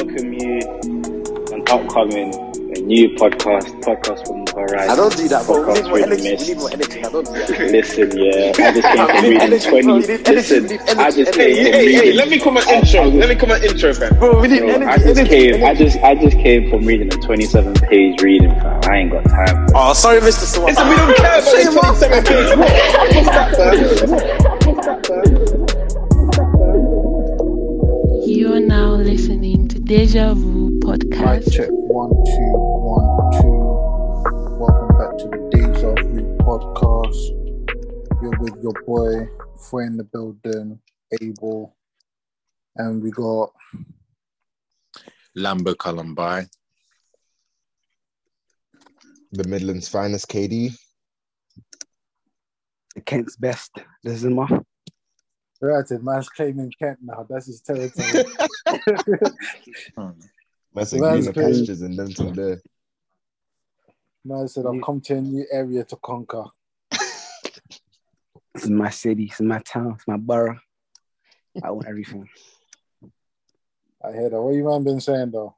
welcome you an upcoming a new podcast, podcast from the horizon. I don't do that, bro. We Podcast need more through the energy. We mist. need more energy. I don't do that. Listen, yeah, I just came from reading energy, bro. We twenty. need energy. Listen, We need I just Hey, came Hey, from hey, hey, reading. let me come an intro. Let me come an intro, fam. Bro, we need Bro, energy. I just energy, came. I just, I just came from reading a twenty-seven page reading, fam. I ain't got time. For Oh, sorry, Mr. Swan. Listen, we don't care about this 27 page. What's that, fam? Deja Vu Mic podcast. check one two one two. Welcome back to the Days of You podcast. You're with your boy, friend in the building, Abel, and we got Lambo Columbi. the Midlands finest KD. Kent's best. This is my Right, man's claiming Kent now. That's his territory. Man said Man's greener crazy. pastures and them from there. Man said, I've come to a new area to conquer. this is my city. This is my town. It's my borough. I want everything. I hear that. What you man been saying though?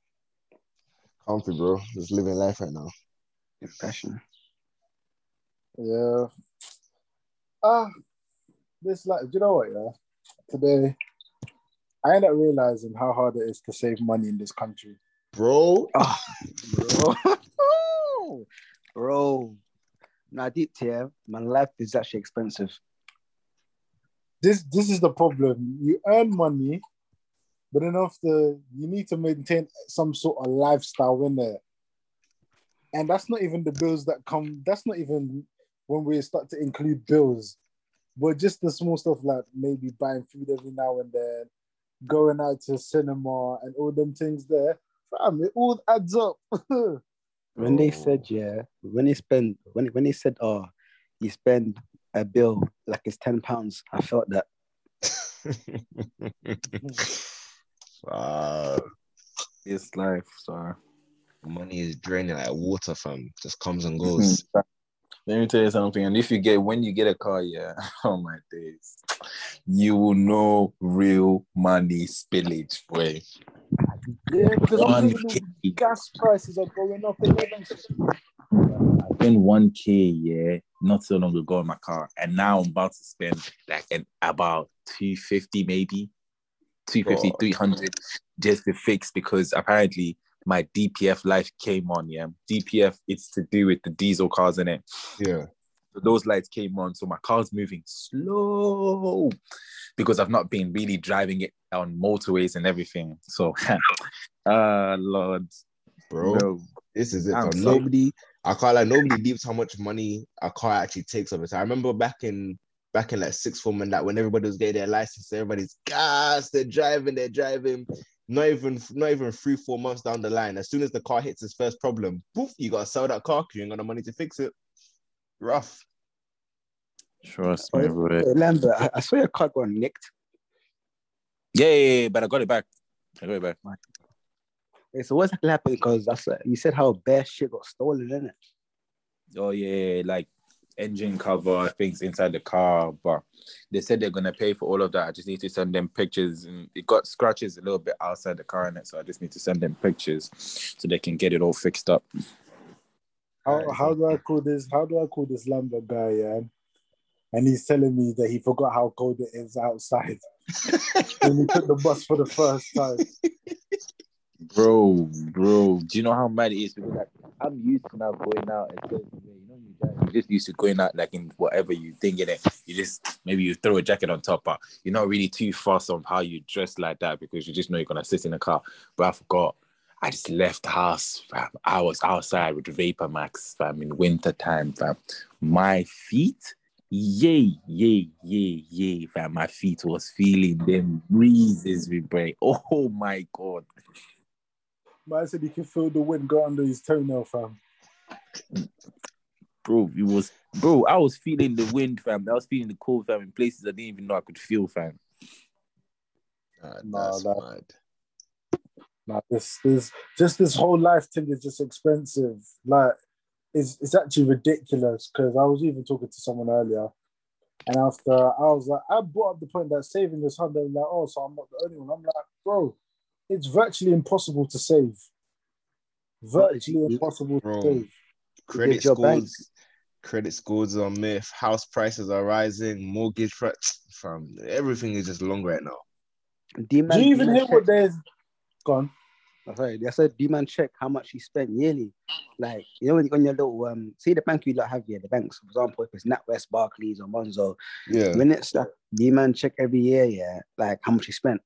Comfy, bro. Just living life right now. Passion. Yeah. Ah, this like, do you know what? Yeah, today I end up realizing how hard it is to save money in this country. Bro, Oh, bro. bro. Now, deep tier, my life is actually expensive. This this is the problem. You earn money, but then after you need to maintain some sort of lifestyle in there. And that's not even the bills that come. That's not even when we start to include bills, but just the small stuff like maybe buying food every now and then, going out to cinema, and all them things there. Fam, it all adds up. When they Oh. said, yeah, when they spend, when, when they said, oh, you spend a bill like it's 10 pounds, I felt that. wow. It's life, so. Money is draining like water, fam. Just comes and mm-hmm. goes. Let me tell you something. And if you get when you get a car, yeah, oh my days, you will know real money spillage, boy. yeah, because One gas prices are going up. I spent one k, yeah, not so long ago in my car, and now I'm about to spend like an about two fifty, maybe 250, God. 300 just to fix because apparently my DPF life came on. Yeah, DPF it's to do with the diesel cars in it. Yeah. So those lights came on, so my car's moving slow because I've not been really driving it on motorways and everything. So, uh, Lord, Bro, no. this is it. I'm fam. sorry. Nobody, I can't like nobody leaves how much money a car actually takes of it. I remember back in back in like sixth form and that when everybody was getting their license, everybody's gas, they're driving, they're driving. Not even not even three, four months down the line. As soon as the car hits its first problem, poof, you gotta sell that car because you ain't got the money to fix it. Rough. Trust me, bro. Hey, Lambert, I, I saw your car got nicked. Yeah, yeah, yeah, but I got it back. I got it back. Hey, so what's actually happening? Because that's uh, you said how bare shit got stolen, in it? Oh yeah, like engine cover things inside the car, but they said they're gonna pay for all of that. I just need to send them pictures, and it got scratches a little bit outside the car in it, so I just need to send them pictures so they can get it all fixed up. How how do I call this? How do I call this Lambert guy? Yeah, and he's telling me that he forgot how cold it is outside when he took the bus for the first time. Bro, bro, do you know how mad it is? Because like I'm used to now going out and you know, you're just used to going out like in whatever you think in it. You just maybe you throw a jacket on top, but you're not really too fussed on how you dress like that because you just know you're gonna sit in the car. But I forgot. I just left house, fam. I was outside with Vapor Max, fam, in winter time, fam. My feet, yay, yay, yay, yay, fam. My feet was feeling them breezes we vibrate. Oh my god. Man said he can feel the wind go under his toenail, fam. bro, it was bro. I was feeling the wind, fam. I was feeling the cold, fam, in places I didn't even know I could feel, fam. Ah, Nah, that's that- mad. Nah, this this just this whole life thing is just expensive. Like, it's it's actually ridiculous. Because I was even talking to someone earlier, and after I was like, I brought up the point that saving is hard. They're like, oh, so I'm not the only one. I'm like, bro, it's virtually impossible to save. Virtually impossible to Bro. save. Credit With scores, bank. credit scores are myth. House prices are rising. Mortgage rates, from everything is just long right now. D-man, Do you even D-man hear check, what there's gone? oh, sorry, I said D-man check how much he spent yearly. Like, you know, when you on your little, um, see the bank you lot have here, the banks, for example, if it's NatWest, Barclays, or Monzo, Yeah, when it's like D-man check every year, yeah, like how much he spent.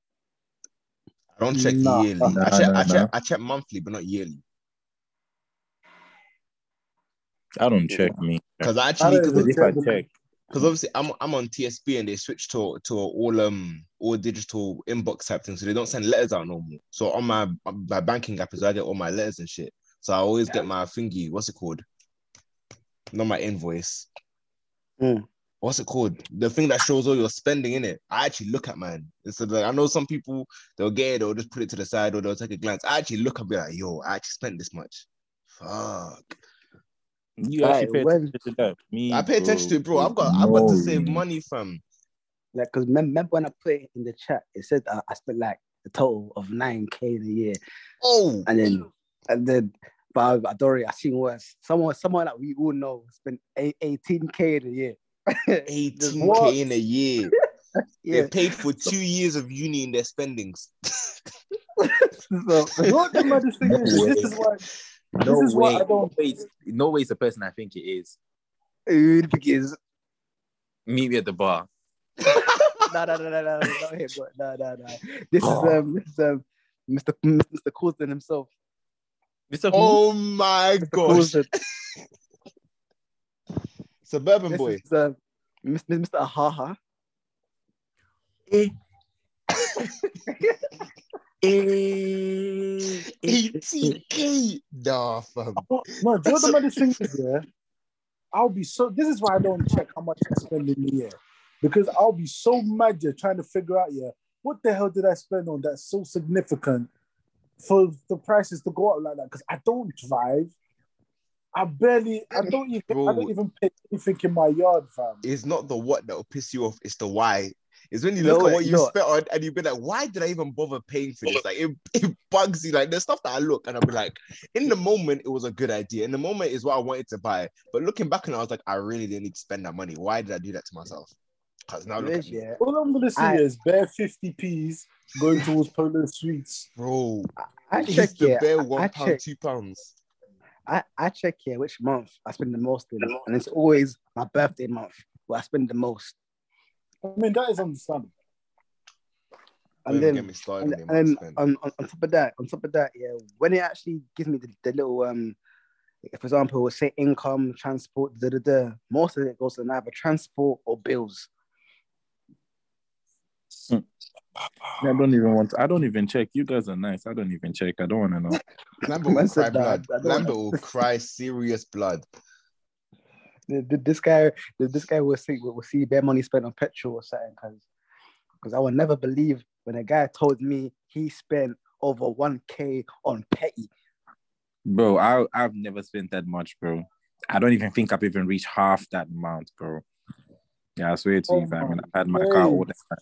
I don't check Nah. yearly. Nah, I check, nah, I check, nah. I check monthly, but not yearly. I don't check me. Because I I actually, Because if I check. check, because obviously I'm I'm on TSB and they switched to to all um all digital inbox type thing, so they don't send letters out no more. So on my my banking app is where I get all my letters and shit. So I always get my thingy. What's it called? Not my invoice. Mm. What's it called? The thing that shows all your spending in it. I actually look at mine. It's like I know some people they'll get it, they'll just put it to the side or they'll take a glance. I actually look and be like, yo, I actually spent this much. Fuck. you Right, actually pay when- attention to that. Me, I pay attention to it, bro. I've got I've got to save money, from Like, because remember when I put it in the chat, it said uh, I spent like a total of 9K in a year. Oh, And then, and then, but I, I don't really, I seen worse. Someone, someone that we all know spent 18K in a year. 18k in a year. yeah. They paid for two years of uni in their spendings. So, You know what the maddest thing is? This is why No This is way. what I don't- No way. it's- No way. It's the person I think it is. because Meet me at the bar. no, no, no, no, no, not him, but no, no, no. This is um, this is um, Mr. Mr. Coulson himself. Mr. Oh my Mr. gosh. Coulson. Suburban This boy. is um, Mr. Mr. Ahaha. Eh, 18k. Nah, fam. No, no, do you know the maddest thing is, yeah? I'll be so. This is why I don't check how much I spend in the year, because I'll be so mad, yeah, trying to figure out, yeah, what the hell did I spend on that's so significant for the prices to go up like that? Because I don't drive. I barely. I don't even. I don't even pay anything in my yard, fam. It's not the what that will piss you off, it's the why. It's when you No, look at what you not. spent on and you be like, why did I even bother paying for this? Like it, it bugs you. Like there's stuff that I look and I'll be like, in the moment, it was a good idea. In the moment is what I wanted to buy. But looking back on it, I was like, I really didn't need to spend that money. Why did I do that to myself? Because now look at Liz, me. yeah. All I'm gonna see I- is bare 50p's going towards Polo Sweets. Bro. I it check used to yeah. bear I- one I pound, check. two pounds. I, I check here which month I spend the most in, and it's always my birthday month where I spend the most. I mean, that is understandable. And then, get me started and, on the amount I and spend. on, on, on top of that, on top of that, yeah, when it actually gives me the, the little um, for example, say income, transport, da da da, most of it goes to either transport or bills. I don't even want. To, I don't even check. You guys are nice. I don't even check. I don't want to know. Lambert will cry blood. Lambert will cry serious blood. The- the- This guy, the- this guy will see will see bare money spent on petrol or something, because because I would never believe when a guy told me he spent over one k on petty. Bro, I I've never spent that much, bro. I don't even think I've even reached half that amount, bro. Yeah, I swear to Oh you, fam. my I've had my car all the time.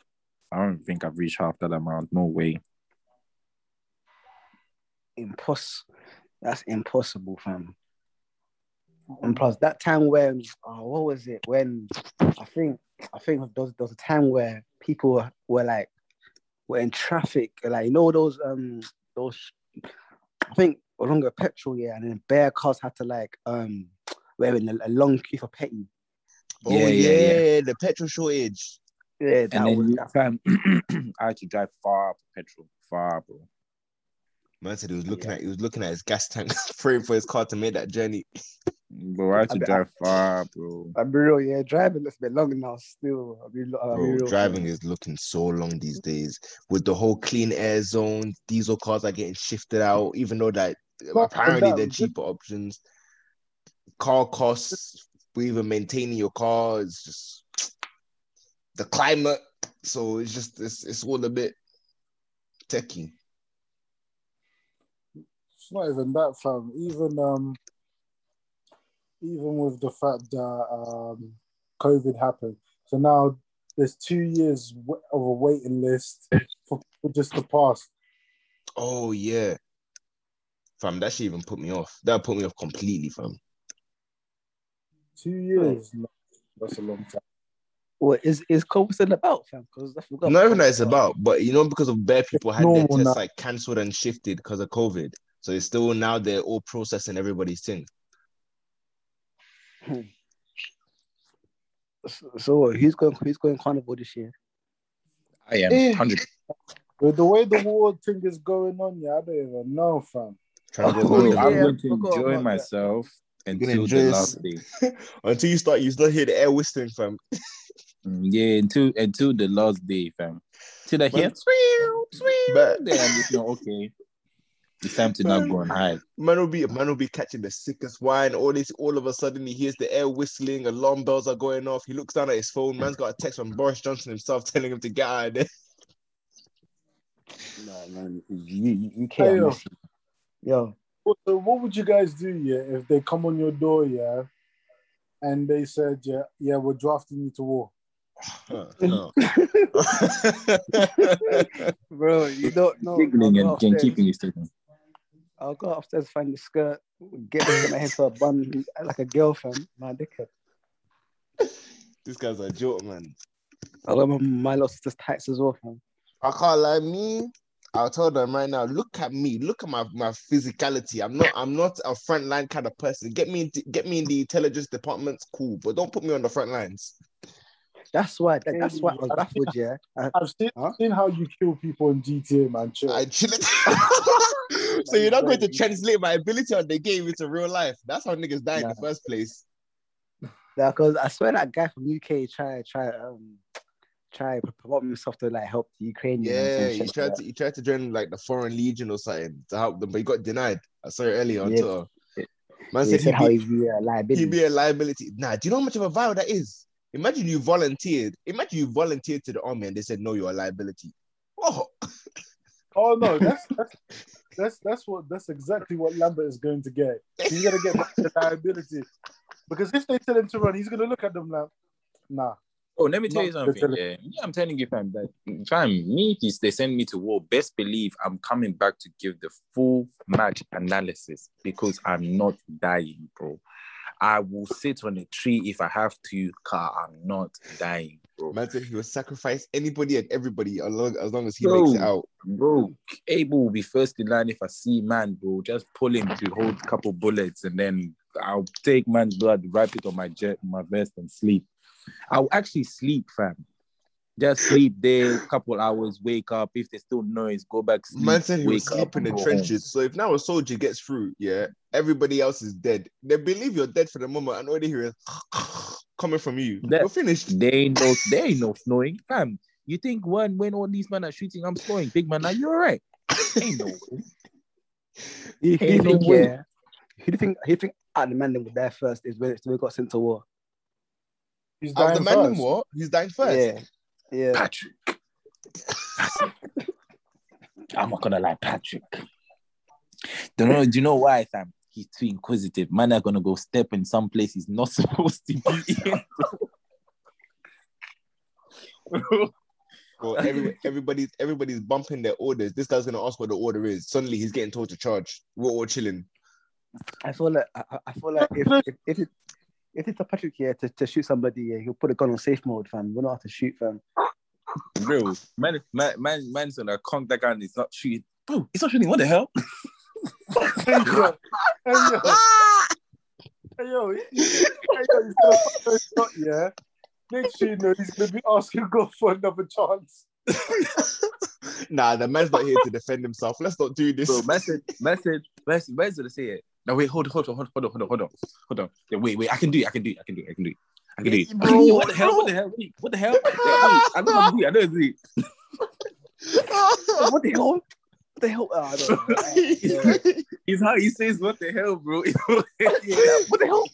I don't think I've reached half that amount. No way. Impos, that's impossible, fam. And plus that time when, oh, what was it? When I think I think there was, there was a time where people were, were like were in traffic, like you know those um those I think longer petrol, yeah, and then bare cars had to like um we're in a, a long queue for petty. Oh Yeah, yeah, yeah, the petrol shortage. Yeah, that And then was you, that. fam, I had to drive far for petrol, far, bro. Man said he was looking Yeah. at he was looking at his gas tank, praying for his car to make that journey. Bro, I had I to bet- drive far, bro. I'll be real, yeah, driving looks a bit long now still. I'll be, I'll Bro, real, driving fam. is looking so long these days. With the whole clean air zone, diesel cars are getting shifted out, even though that But apparently that- they're cheaper options. Car costs for even maintaining your car is just the climate. So it's just it's it's all a bit techie. It's not even that, fam. Even um, even with the fact that um, COVID happened, so now there's two years of a waiting list for people just to pass. Oh yeah, fam. That should even put me off. That put me off completely, fam. Two years. No, that's a long time. What is is COVID still about, fam? Because I forgot. Not even that it's about, but you know, because of bare people had their tests now. like cancelled and shifted because of COVID. So it's still now they're all processing everybody's thing. So, so what, who's going? Who's going carnival this year? I am Eh. hundred. With the way the war thing is going on, yeah, I don't even know, fam. Trying to go Bro, go I'm Yeah, going to enjoy about that. myself until enjoy the last day. until you start, you still hear the air whistling, fam. Mm, Yeah, until until the last day, fam. Till I hear Man- sweet, sweet. But- Then I'm just know, okay. It's time to not go and hide. Man will be man will be catching the sickest wine. All this, all of a sudden, he hears the air whistling. Alarm bells are going off. He looks down at his phone. Man's got a text from Boris Johnson himself telling him to get out of there. No, man, you you, you can't. yo. it. Yo, What- So what would you guys do, yeah, if they come on your door, yeah, and they said, yeah, yeah, we're drafting you to war? Huh, huh. bro, you don't know. Giggling I'll and, and upstairs- keeping his statement. I'll go upstairs, find the skirt, get it, my head to a bun like a girlfriend. My dickhead. this guy's a joke, man. I love my, my little sister's tights as well, fam. I can't lie, me. I'll tell them right now. Look at me. Look at my, my physicality. I'm not. I'm not a frontline kind of person. Get me. into- Get me in the intelligence department's cool, but don't put me on the front lines. That's why. That, that's why I was baffled. Yeah, I, I've seen, Huh? seen how you kill people in GTA, man. Chill. So you're not going to translate my ability on the game into real life. That's how niggas die in the first place. because I swear that guy from UK try try um try to promote himself to like help the Ukrainians. Yeah, he tried like to he tried to join like the foreign legion or something to help them, but he got denied. I saw it earlier on Yeah. Twitter. Man He said said he'd he'd be a liability. he'd be a liability. Nah, do you know how much of a vow that is? Imagine you volunteered. Imagine you volunteered to the army and they said no, you're a liability. Oh, Oh no, that's that's that's that's what that's exactly what Lambert is going to get. He's gonna get the liability because if they tell him to run, he's gonna look at them like, nah. Oh, let me tell you something. Yeah, yeah I'm telling you, fam. That fam, me, if they send me to war, best believe I'm coming back to give the full match analysis because I'm not dying, bro. I will sit on a tree if I have to, car. I'm not dying, bro. man said he will sacrifice anybody and everybody as long as, long as he makes it out. Bro, Abel will be first in line if I see man, bro. Just pull him to hold a couple bullets and then I'll take man's blood, wrap it on my jet, my vest, and sleep. I'll actually sleep, fam. Just sleep there, a couple hours, wake up. If there's still noise, go back sleep. Man said he wake was sleep in the and go trenches. So if now a soldier gets through, yeah, everybody else is dead. They believe you're dead for the moment, and all they hear is coming from you. That- You're finished. home. There ain't no, there ain't no snowing, fam. You think when when all these men are shooting, I'm snowing, big man. Are you alright? Ain't no. way. Who do you Ain't no think? way. Yeah. Who do you think? Who do you think at the man that was there first is when we got sent to war? He's Out of dying the man, them first. what? He's dying first. Yeah, yeah. Patrick. I'm not gonna lie, Patrick. Do you know, do you know why, fam? He's too inquisitive. Man are gonna go step in some place he's not supposed to be in. bro. Well, every, everybody's everybody's bumping their orders. This guy's gonna ask what the order is. Suddenly he's getting told to charge. We're all chilling. I feel like I, I- I feel like if if, if it if it's a Patrick here to, to shoot somebody, yeah, he'll put a gun on safe mode, fam. We don't have to shoot, fam. Bro, man, man, man, man's gonna conk that guy and he's not shooting. Bro, he's not shooting. What the hell? Hey yo, hey yo, hey yo, hey yo, he's gonna fuck those shot, yeah. Next thing you know, he's gonna be asking God for another chance. Nah, the man's not here to defend himself. Let's not do this. Bro, message, message, message, man's gonna say it. No, wait, hold on, hold on, hold on, hold on, hold on, hold on, hold on. Yeah, wait, wait, I can do it, I can do it, I can do it, I can do it. I can do it. Bro, what the hell? What the hell? Wait, what the hell? Yeah, wait, I know how to do it. I know how to do it. what the hell? What the hell? Oh, I don't know. Yeah. It's how he says what the hell, bro. Yeah, What the hell?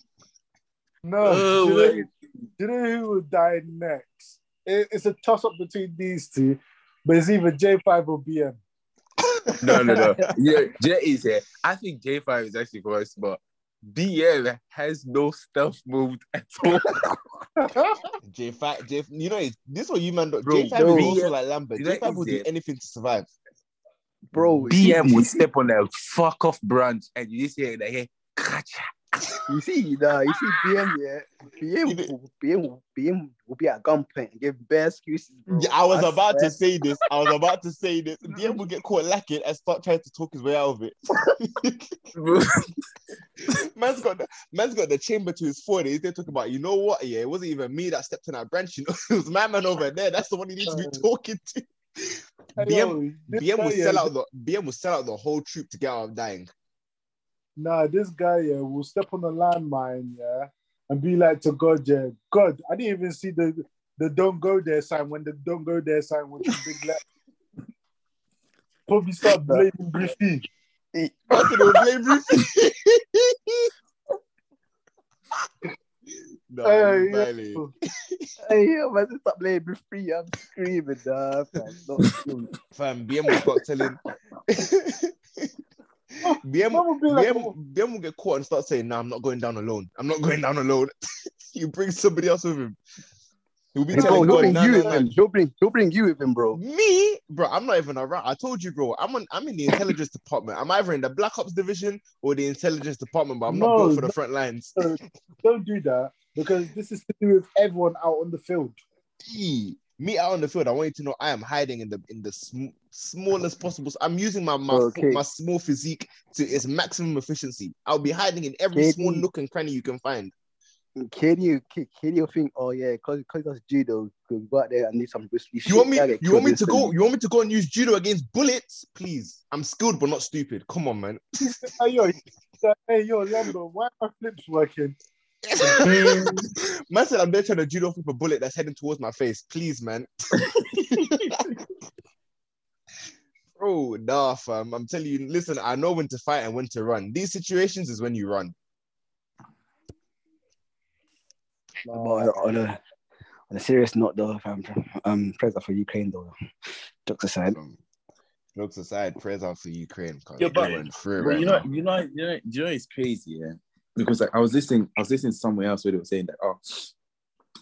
No, Oh, do, you know, do you know who will die next? It- it's a toss up between these two, but it's either J5 or BM. No, no, no. Yeah, J is here. I think J5 is actually worse, but BL has no stealth mode at all. J5, J, you know, it's- this is what you man do. Bro, J5 bro. is also like Lambert. J5 will do anything to survive. bro. BM would step on a fuck off branch and you just hear it like, hey, kacha. You see, nah, you see, BM, yeah, BM, will, BM, will- BM will be at gunpoint and give bare excuses. Bro. Yeah, I was about swear. to say this. I was about to say this. BM will get caught lacking and start trying to talk his way out of it. man's got the man's got the chamber to his foot. He's there talking about, you know what? Yeah, it wasn't even me that stepped in that branch. You know, it was my man over there. That's the one he needs to be talking to. BM, BM will sell out the BM will sell out the whole troop to get out of dying. Nah, this guy yeah will step on the landmine, yeah, and be like to God, yeah, God, I didn't even see the the don't go there sign when the don't go there sign was a big letter. Probably start blaming Griffey. That's what they'll blame Rufy. no, Hey, he's violent. yo. Hey, yo, man, stop playing me free. I'm screaming, dog. fam. Not. Fam, BM will start telling. BM, That would be like, BM, BM will get caught and start saying, "No, I'm not going down alone. I'm not going down alone." you bring somebody else with him. He'll be bro, telling he'll God, bring "No, you no, with no." him. He'll bring, he'll bring you with him, bro. Me, bro, I'm not even around. I told you, bro. I'm on. I'm in the intelligence department. I'm either in the Black Ops division or the intelligence department, but I'm not No, built for the front lines. Don't do that because this is to do with everyone out on the field. E, me out on the field, I want you to know I am hiding in the in the sm- smallest possible. I'm using my my, Okay. my small physique to its maximum efficiency. I'll be hiding in every Katie. small nook and cranny you can find. Can you, can, can you think, oh yeah, because because that's judo, could go out there and do some risky. You want me? Gotta You want me to go? You want me to go and use judo against bullets? Please, I'm skilled but not stupid. Come on, man. Hey yo, hey yo, Lambo, why are my flips working? man said I'm there trying to judo flip a bullet that's heading towards my face. Please, man. Bro, nah, fam. I'm telling you, listen, I know when to fight and when to run. These situations is when you run. But on a, on a serious note, though, fam, um, prayers up for Ukraine, though. Jokes aside, Um, jokes aside, prayers out for Ukraine. 'cause Yeah, but- they're going through But right you know, you know, you know, you know, it's crazy, yeah. Because like I was listening, I was listening somewhere else where they were saying that oh,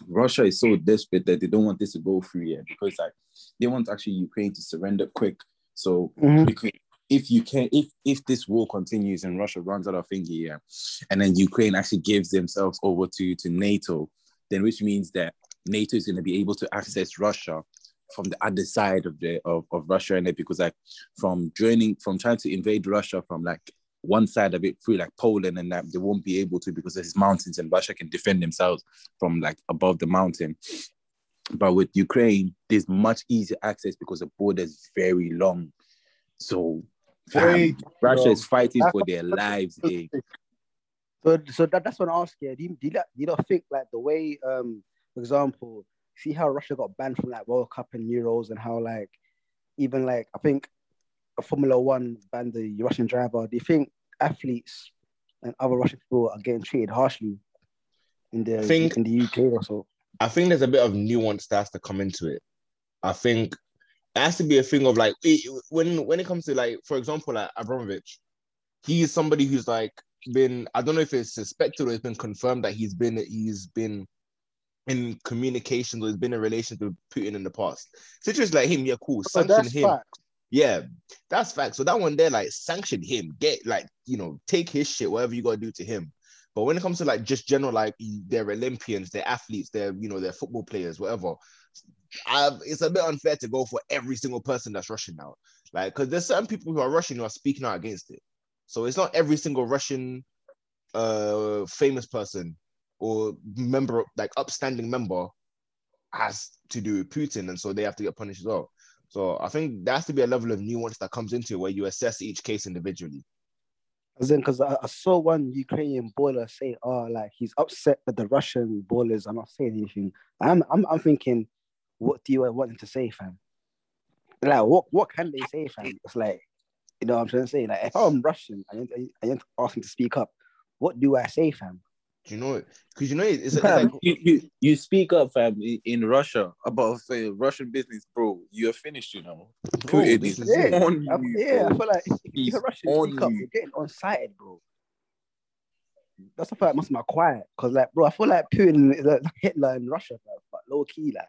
Russia is so desperate that they don't want this to go through yet because like they want actually Ukraine to surrender quick. So Mhm. because if you can, if if this war continues and Russia runs out of thingy, here, and then Ukraine actually gives themselves over to to NATO, then which means that NATO is going to be able to access Russia from the other side of the of, of Russia and it because like from joining from trying to invade Russia from like one side of it through like Poland and that they won't be able to because there's mountains and Russia can defend themselves from like above the mountain. But with Ukraine, there's much easier access because the border is very long. So Very fam, Russia is fighting for their lives here. So, so that, that's what I ask you. Do you, do you, you not think like the way, um, for example, see how Russia got banned from like World Cup and Euros, and how like even like I think Formula One banned the Russian driver. Do you think athletes and other Russian people are getting treated harshly in the think- in the UK or so? I think there's a bit of nuance that has to come into it. I think it has to be a thing of like it- when when it comes to like, for example, like Abramovich, he's somebody who's like been I don't know if it's suspected or it's been confirmed that he's been he's been in communications or he's been in relations with Putin in the past. Situations like him, yeah, cool. So Sanction him. fact. Yeah, that's fact. So that one there, like, sanction him, get like, you know, take his shit, whatever you gotta do to him. But when it comes to like just general, like they're Olympians, they're athletes, they're you know, they're football players, whatever. I've, it's a bit unfair to go for every single person that's Russian now, like because there's certain people who are Russian who are speaking out against it. So it's not every single Russian, uh, famous person or member, like upstanding member, has to do with Putin, and so they have to get punished as well. So I think there has to be a level of nuance that comes into it where you assess each case individually. As in, because I, I saw one Ukrainian baller say, "Oh, like he's upset that the Russian ballers are not saying anything." I'm, I'm, I'm thinking, what do you want them to say, fam? Like, what, what can they say, fam? It's like, you know, what I'm trying to say, like, if I'm Russian, I I to ask him to speak up. What do I say, fam? Do you know it? Because you know it- it's, it's like you, you, you speak up, fam, in, in Russia about say Russian business, bro. You're finished, you know. Bro, Putin this is is it. on I, you, yeah, I feel like if He's you're Russian, on speak up. you. You're getting on side, bro. That's the fact. Must be quiet, cause like, bro, I feel like Putin is like Hitler in Russia, bro. But low key, like,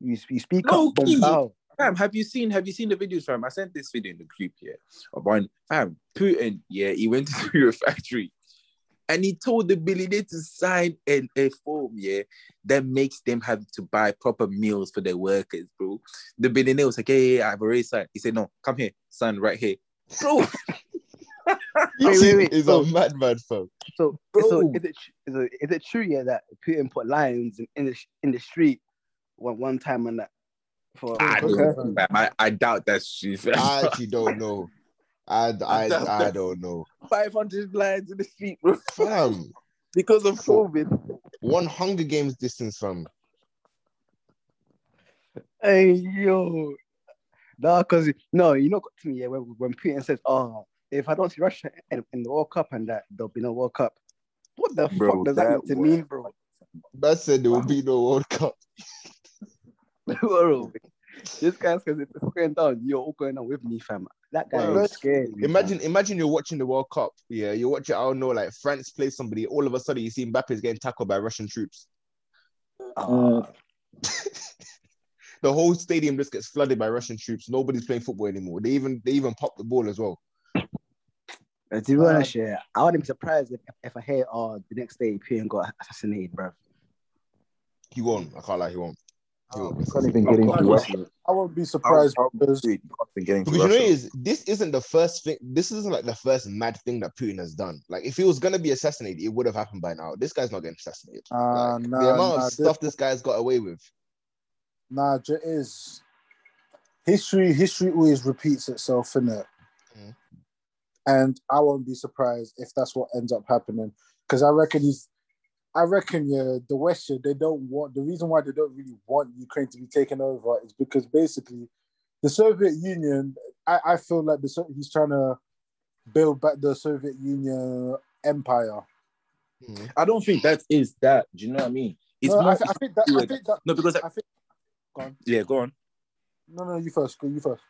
you, you speak Low up, boom, key. pow. Fam, have you seen have you seen the videos, fam? I sent this video in the group here of one fam Putin. Yeah, he went to a factory and he told the billionaire to sign a, a form, yeah, that makes them have to buy proper meals for their workers, bro. The billionaire was like, hey, yeah, I've already signed. He said, No, come here, sign right here. Bro, Wait, wait, wait. He's So, a madman, fam. so, Bro. so is it is it, is it true yeah that Putin put lions in, in the in the street one one time and that for I, Okay. don't, I, I doubt that's true. I actually don't know. I, I, I don't know. 500 lions in the street, bro, Fam, because of COVID. one Hunger Games distance from. Hey yo, nah, cause no, you know to me yeah when, when Putin says, "Oh, if I don't see Russia in, in the World Cup and that there'll be no World Cup." What the Bro, fuck does that, that mean to was- mean, bro? That said there will be no World Cup. bro, this guy's because it's going down. You're all going down with me, fam. That guy Bro, is scary. Imagine, imagine you're watching the World Cup. Yeah, you watch it. I don't know, like France plays somebody. All of a sudden, you see Mbappe's getting tackled by Russian troops. fam. The whole stadium just gets flooded by Russian troops. Nobody's playing football anymore. They even they even pop the ball as well. Uh, to be honest, yeah, I wouldn't be surprised if, if I hear, "Oh, the next day Putin got assassinated, bro." He won't. I can't lie. He won't. He won't. You can't even get into Of I won't be surprised How- how- because dude, you can't even get into Because you know Russia. what it is this isn't the first thing. This isn't like the first mad thing that Putin has done. Like if he was gonna be assassinated, it would have happened by now. This guy's not getting assassinated. uh, Like, nah, the amount nah, of stuff this guy's got away with. Nah, it is. History, history always repeats itself, innit? Mhm. And I won't be surprised if that's what ends up happening. Because I reckon he's, I reckon yeah, the West yeah, they don't want the reason why they don't really want Ukraine to be taken over is because basically the Soviet Union. I, I feel like the he's trying to build back the Soviet Union empire. I don't think that is that. Do you know what I mean? It's no, more. I, thi- I think that. I think that. no, because I think. Go on. yeah, go on. No, no, you first. Go, you first.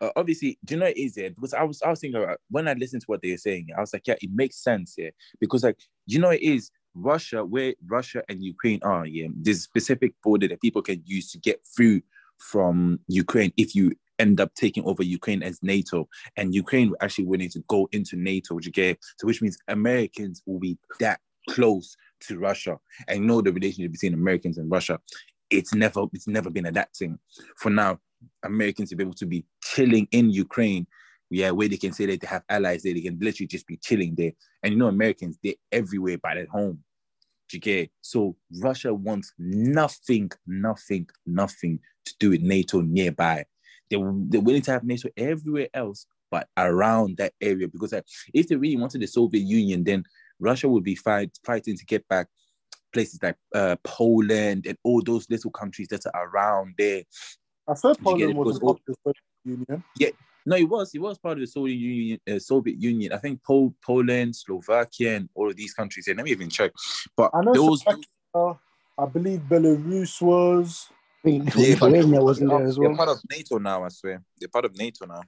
uh, obviously, do you know what it is yeah? Because I was I was thinking about when I listened to what they were saying, I was like, yeah, it makes sense, yeah. Because like, you know it is Russia, where Russia and Ukraine are, yeah, there's specific border that people can use to get through from Ukraine if you end up taking over Ukraine as NATO, and Ukraine actually willing to go into NATO, which again, so which means Americans will be that close to Russia, and you know the relationship between Americans and Russia. It's never it's never been a that thing. For now, Americans to be able to be chilling in Ukraine, yeah, where they can say that they have allies there, they can literally just be chilling there. And you know, Americans, they're everywhere by at home. Do you get? So Russia wants nothing, nothing, nothing to do with NATO nearby. They, they're willing to have NATO everywhere else, but around that area. Because if they really wanted the Soviet Union, then Russia would be fight, fighting to get back places like uh, Poland and all those little countries that are around there. I thought Did you get Poland was Because a part of the Soviet Union. No, it was. It was part of the Soviet Union. Uh, Soviet Union. I think Pol- Poland, Slovakia, and all of these countries. And let me even check. But I know those, Slovakia, I believe Belarus was. I think Yeah, but- Lithuania was in there as well. they're part of NATO now. I swear, they're part of NATO now.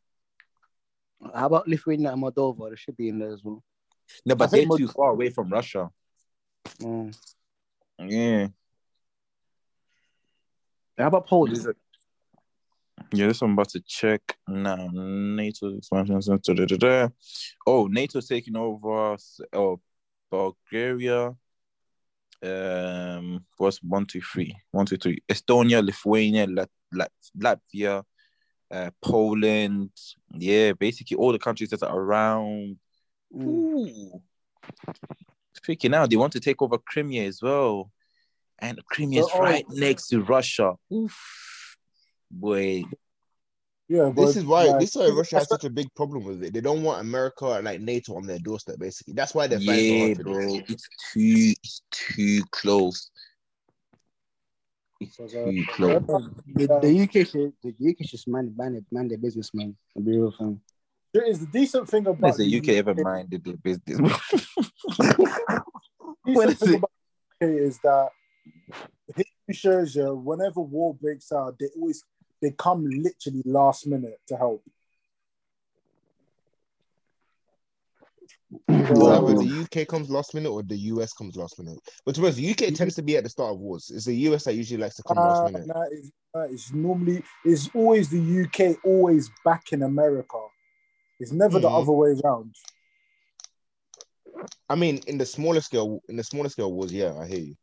How about Lithuania and Moldova? They should be in there as well. No, but they're think too far away from Russia. Mm. Yeah. How about Poland? Yeah, this I'm about to check now. NATO expansion. da, da, da, da. Oh, NATO's taking over. Oh, Bulgaria. Um, what's one, two, three? One, two, three. Estonia, Lithuania, Lat- Lat- Latvia, uh, Poland. Yeah, basically all the countries that are around. Ooh. Freaking out. They want to take over Crimea as well. And Crimea is oh. right next to Russia. Oof. Boy. Yeah, but This is why like, this is why Russia has such a big problem with it. They don't want America and like NATO on their doorstep, basically. That's why they're fighting so Yeah, hard for bro. this. It's too it's too close. It's Because, uh, too close. The, the UK should the UK should mind mind mind their business, man. I'll be real fam. There is a decent thing about Has the the UK ever minded their business? decent is thing it? about the UK is that history shows you whenever war breaks out, they always they come literally last minute to help. Is that So, the UK comes last minute or the US comes last minute? But to be honest, the UK tends to be at the start of wars. It's the US that usually likes to come uh, last minute. nah, it's, uh, it's normally it's always the UK always back in America. It's never the Mhm. other way around. I mean, in the smaller scale, in the smaller scale wars, yeah, I hear you.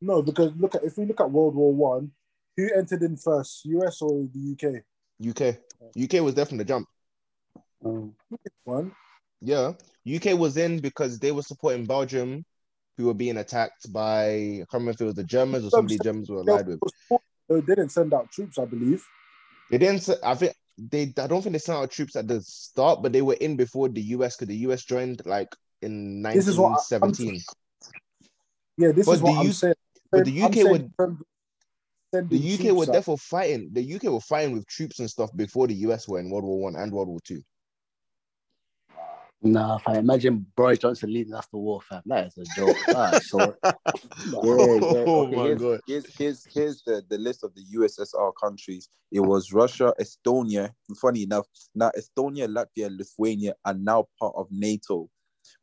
No, because look at if we look at World War One, who entered in first, US or the UK? UK, UK was there from the jump. Um, One. Yeah, UK was in because they were supporting Belgium, who were being attacked by I can't remember if it was the Germans or somebody the Germans were allied with. They didn't send out troops, I believe. They didn't. I think they. I don't think they sent out troops at the start, but they were in before the US because the US joined like in This is what I- I'm 1917. Yeah, this But is what the I'm U- saying. but the UK would- in terms of sending The UK were out. therefore fighting. The UK were fighting with troops and stuff before the US were in World War One and World War Two. nah, I Imagine Boris Johnson leading us to war, fam. That is a joke. Ah, so, Yeah, yeah. Oh Okay, my here's, God. Here's, here's, here's the, the list of the USSR countries. It was Russia, Estonia. Funny enough, now Estonia, Latvia, Lithuania are now part of NATO.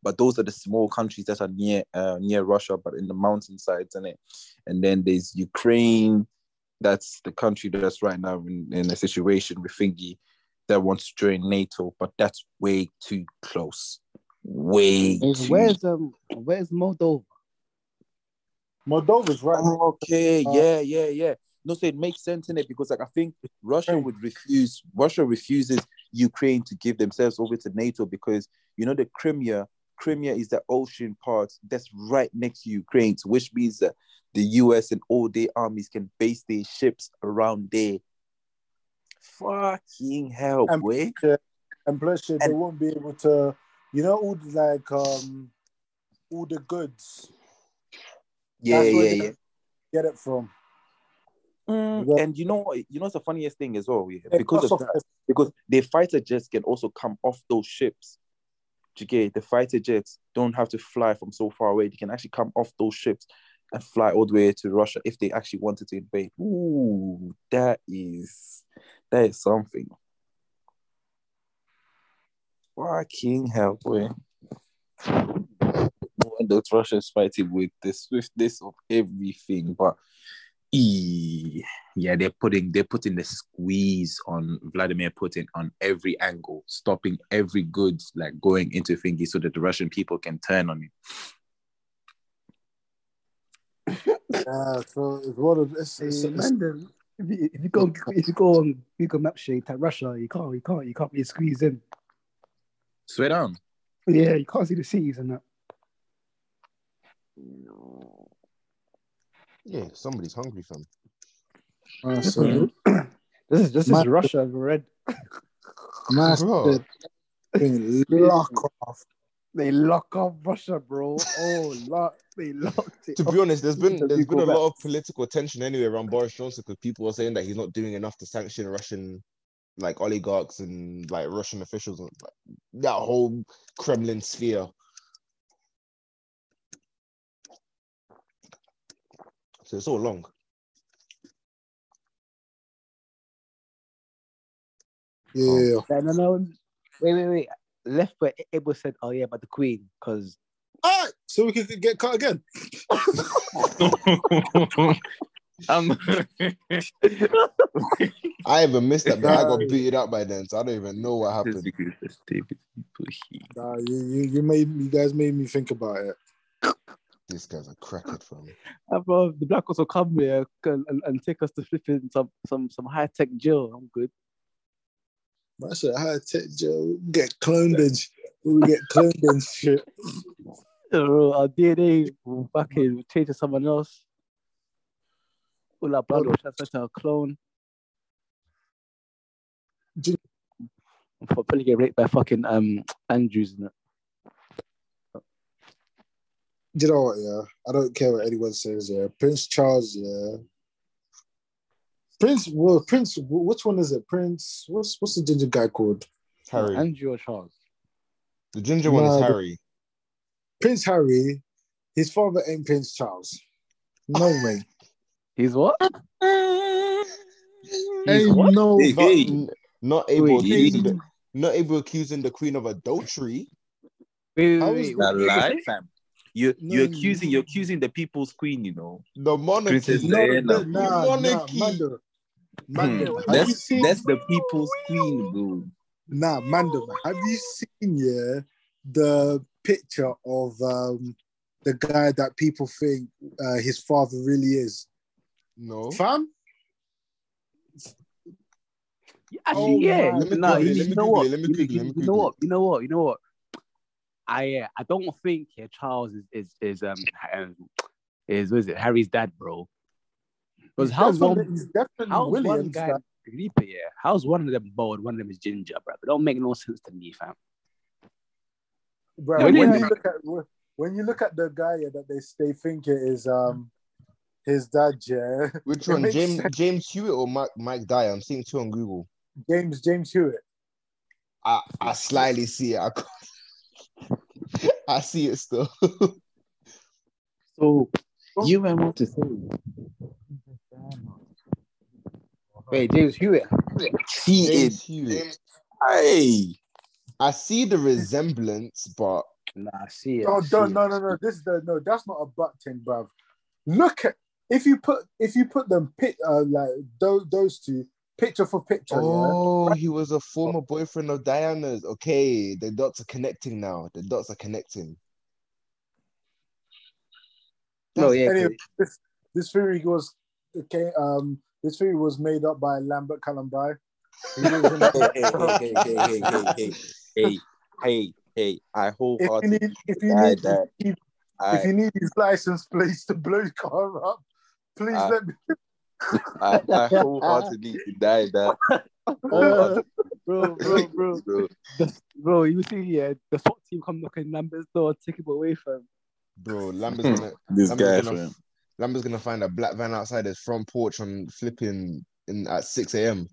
But those are the small countries that are near uh, near Russia, but in the mountain mountainsides, and it. And then there's Ukraine. That's the country that's right now in, in a situation with Thingy that wants to join NATO, but that's way too close. Way too where's um, where's Moldova? Moldova's right. now. Okay, Uh, yeah, yeah, yeah. No, so it makes sense in it because, like, I think Russia would refuse. Russia refuses Ukraine to give themselves over to NATO because you know the Crimea. Crimea is the ocean part that's right next to Ukraine, which means that the U.S. and all their armies can base their ships around there. Fucking hell, And- boy! and plus yeah, they won't be able to, you know, all the, like um, all the goods. Yeah, yeah, yeah. Get it from. Mm, and you know, you know, what's the funniest thing as well, yeah, because of that. because their fighter jets can also come off those ships. Get the fighter jets don't have to fly from so far away. They can actually come off those ships and fly all the way to Russia if they actually wanted to invade. Ooh, that is that is something. Fucking hell, boy. When those Russians fighting with the swiftness of everything, but yeah, they're putting they're putting the squeeze on Vladimir Putin on every angle, stopping every goods like going into thingy so that the Russian people can turn on it. Yeah, so it's one of it's, it's, it's, if you, if you go if you go on Google Maps, you type Russia, you can't you can't you can't be squeezed in. Swear down. Yeah, you can't see the cities and that. Yeah, somebody's hungry, fam. uh, so, This is this is Russia red. master Bro. thing, lock off. They lock off Russia, bro. Oh, lock, they locked it. To be honest, there's been there's been a Google lot of political tension anyway around Boris Johnson because people are saying that he's not doing enough to sanction Russian like oligarchs and like Russian officials and like, that whole Kremlin sphere. So it's all long. Yeah, No, no, no. Wait, wait, wait. Left where Abel said, "Oh yeah, but the Queen," because all right. So we can get cut again. um, I even missed that, but I got Right. booted out by then, so I don't even know what happened. Nah, you, you you made you guys made me think about it. This guy's a crackhead for me. uh, bro, the Black Ops will come here and, and, and take us to flipping some some some high tech jail. I'm good. I said high tech Joe get cloned and we get cloned and shit. Uh, Our DNA will fucking change to someone else. All our blood will transfer to a clone. Do- I'll probably get raped by fucking um Andrews in it. You know what? Yeah, I don't care what anyone says. Yeah, Prince Charles. Yeah, Prince. Well, Prince. Which one is it? Prince. What's what's the ginger guy called? Harry. Andrew or Charles. The ginger one Nah, is Harry. Prince Harry. His father ain't Prince Charles. No way. He's what? Ain't what? no. Hey, Not, hey. not able Wait, accusing the, not able accusing the queen of adultery. Wait, How wait, is wait. That what- lie, fam. You No, you're accusing no. you're accusing the people's queen, you know. The monarchy. Princess No, Diana. no, nah, nah, Monarchy. Mando. Hmm. Mando, have you That's seen? that's the people's queen, bro. Nah, Mando, have you seen yeah the picture of um the guy that people think uh, his father really is? No. Fam, Actually, Oh yeah. my Let me no, you, let me know what? it, let me You- Google it, you- let me you know what? You know what? You know what? I uh, I don't think yeah, Charles is is, is um, um is what is it Harry's dad, bro? Because how's one he's definitely how's one guy that- Reaper, yeah? How's one of them bald, one of them is ginger, bro? It don't make no sense to me, fam. Bro, No, when Williams. you look at when you look at the guy yeah, that they they think it is um his dad, yeah, Which one? James sense. James Hewitt or Mike Mike Dyer? I'm seeing two on Google. James James Hewitt. I, I slightly see it. I, can't- I see it still. So You might want to say wait, James Hewitt. he James is Hewitt. hey. I see the resemblance, but Nah, I see it. Oh, I see don't, it. no, no, no. This is the no. That's not a butt thing, bruv. Look at if you put if you put them pic uh, like those those two picture for picture. Oh, yeah? he was a former boyfriend of Diana's. Okay, the dots are connecting now. The dots are connecting. No, oh yeah. Anyway, this, this, theory was okay. Um, this theory was made up by Lambert Calumbi. hey, hey, hey, hey, hey, hey, hey, I wholeheartedly if you need, if you need. If you need his license plates to blow your car up, please let me I, I wholeheartedly deny that. Uh, Wholeheartedly, bro, bro, bro, bro. the, bro. You see, yeah, the SWAT team come knocking Lambert's door, take him away from. Bro, Lambert's gonna This Lambert's guy, gonna, fam. Lambert's gonna find a black van outside his front porch on flipping in at 6 a.m.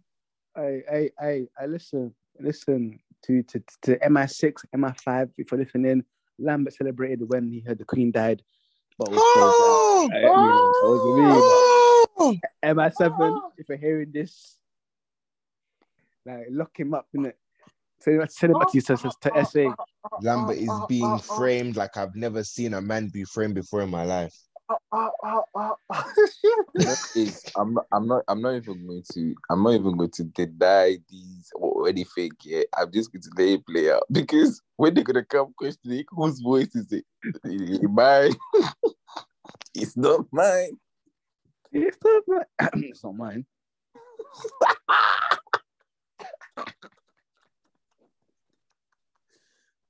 I, I, I, I listen, listen to to to MI6, MI5. If you're listening, Lambert celebrated when he heard the Queen died, but was Oh! I mean, it was Oh! MI7. If you're hearing this, like lock him up in it. Send it, send it back to you to, to SA. Lambert is being framed like I've never seen a man be framed before in my life. is I'm not I'm not I'm not even going to I'm not even going to deny these or anything yet. I'm just going to let it play out because when they're gonna come questioning whose voice is it mine? it's not mine. It's not mine. it's not mine.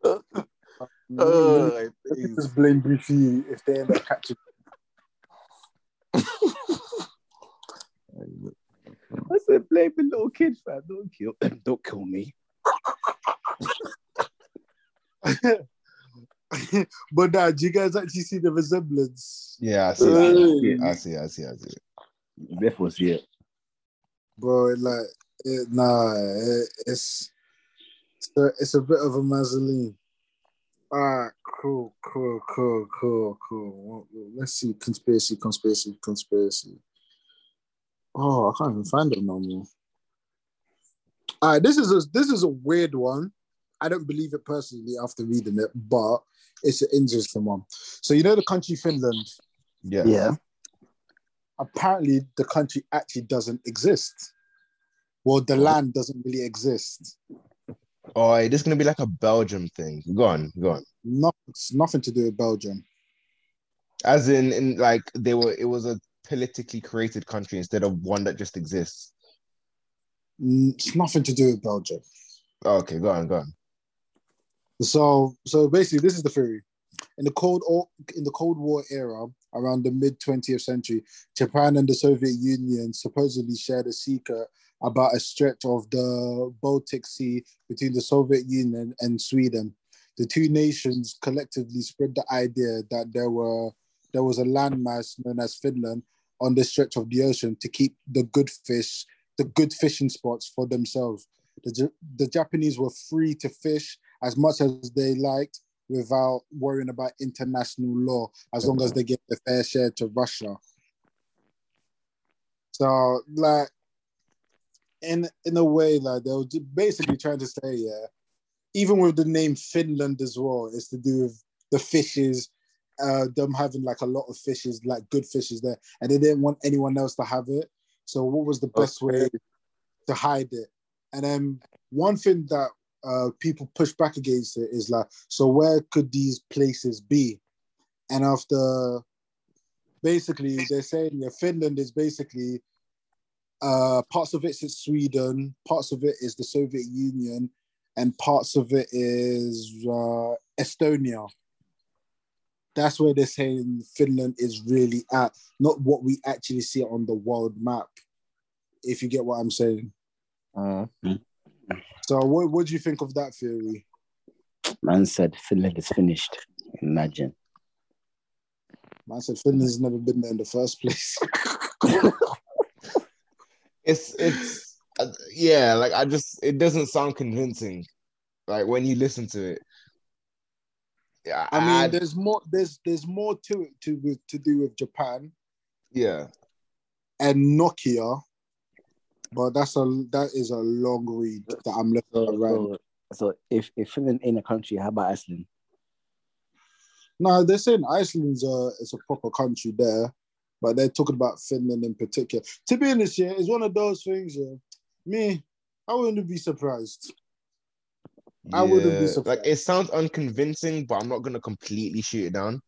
Oh, Let my me face. just blame Briefy if they end up catching. I said, blame the little kid, fam. Don't kill, don't kill me. but now, do you guys actually see the resemblance, Yeah, I see. Hey. I see, I see, I see. Therefore, see it. bro? Like, it, nah, it, it's it's a, it's a bit of a mausoleum. All right, cool, cool, cool, cool, cool. Let's see, conspiracy, conspiracy, conspiracy. Oh, I can't even find it no more. All right, this is a this is a weird one. I don't believe it personally after reading it, but it's an interesting one. So you know the country Finland. Yeah. Yeah. apparently the country actually doesn't exist. Well, the land doesn't really exist. Oh, this is gonna be like a Belgium thing. Go on, go on. Not, it's nothing to do with Belgium. As in, in like they were, it was a politically created country instead of one that just exists. It's nothing to do with Belgium. Oh, okay, go on, go on. So, so basically, this is the theory. In the cold in the Cold War era, around the mid 20th century, Japan and the Soviet Union supposedly shared a secret about a stretch of the Baltic Sea between the Soviet Union and Sweden. The two nations collectively spread the idea that there were there was a landmass known as Finland on this stretch of the ocean to keep the good fish, the good fishing spots for themselves. The, the Japanese were free to fish as much as they liked without worrying about international law as long as they gave a fair share to Russia. So like in in a way like they were basically trying to say yeah even with the name Finland as well, it's to do with the fishes, uh, them having like a lot of fishes, like good fishes there, and they didn't want anyone else to have it. So, what was the best way to hide it? And then one thing that uh, people push back against it is like, so where could these places be? And after basically, they're saying yeah, Finland is basically uh, parts of it's Sweden, parts of it is the Soviet Union, and parts of it is uh, Estonia. That's where they're saying Finland is really at, not what we actually see on the world map. If you get what I'm saying. Uh, So, what what do you think of that theory? Man said Finland is finished. Imagine. Man said Finland's never been there in the first place. It's it's uh, yeah, like I just it doesn't sound convincing. Like when you listen to it. Yeah, I mean, I- there's more. There's there's more to it to with to do with Japan yeah. and Nokia, but that's a that is a long read that I'm looking So, at right. so, so if, if Finland ain't a country, how about Iceland? No, they're saying Iceland's a it's a proper country there, but they're talking about Finland in particular. To be honest, yeah, it's one of those things. Yeah, me, I wouldn't be surprised. I wouldn't be surprised. Like it sounds unconvincing, but I'm not gonna completely shoot it down.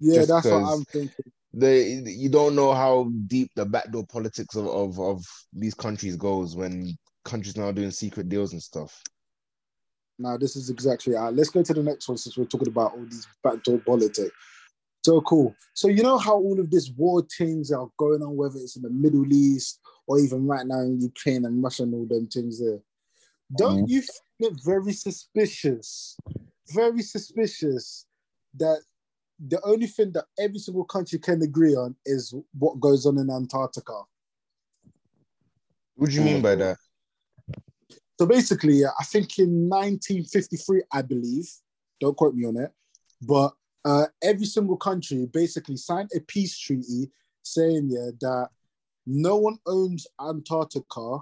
Yeah, Just that's what I'm thinking. The you don't know how deep the backdoor politics of, of, of these countries goes when countries now doing secret deals and stuff. Now, this is exactly uh, let's go to the next one since we're talking about all these backdoor politics. So cool. So you know how all of this war things are going on, whether it's in the Middle East or even right now in Ukraine and Russia and all them things there. Don't you find it very suspicious, very suspicious that the only thing that every single country can agree on is what goes on in Antarctica? What do you mean by that? So basically, yeah, I think in 1953, I believe, don't quote me on it, but uh, every single country basically signed a peace treaty saying yeah, that no one owns Antarctica,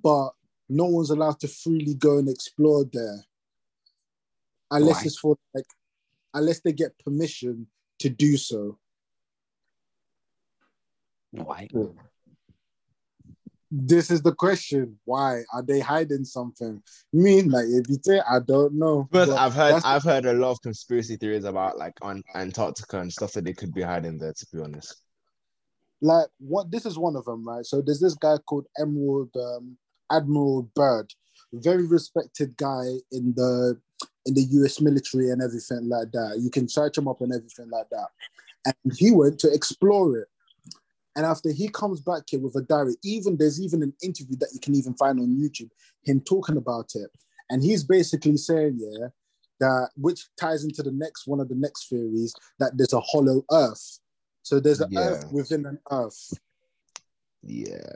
but no one's allowed to freely go and explore there. Unless Why? it's for like, unless they get permission to do so. Why? This is the question. Why are they hiding something? Me, like if you say I don't know. But but I've heard I've heard a lot of conspiracy theories about like on Antarctica and stuff that they could be hiding there. To be honest, like what this is one of them, right? So there's this guy called Emerald um, Admiral Byrd, very respected guy in the in the US military and everything like that. You can search him up and everything like that. And he went to explore it. And after he comes back here with a diary, even there's even an interview that you can even find on YouTube, him talking about it. And he's basically saying, yeah, that which ties into the next one of the next theories that there's a hollow earth. So there's an Yeah. earth within an earth. yeah,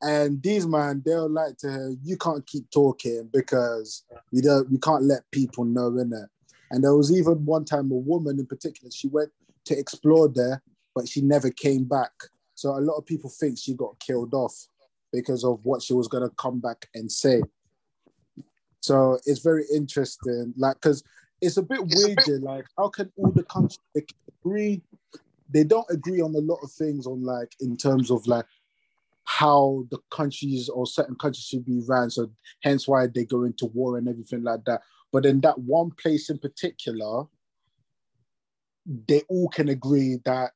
And these man, they'll like to her, you can't keep talking because we don't we can't let people know in it. And there was even one time a woman in particular, she went to explore there, but she never came back. So a lot of people think she got killed off because of what she was gonna come back and say. So it's very interesting, like because it's a bit weird. Like, how can all the countries agree? They don't agree on a lot of things on like in terms of like how the countries or certain countries should be ran. So hence why they go into war and everything like that. But in that one place in particular, they all can agree that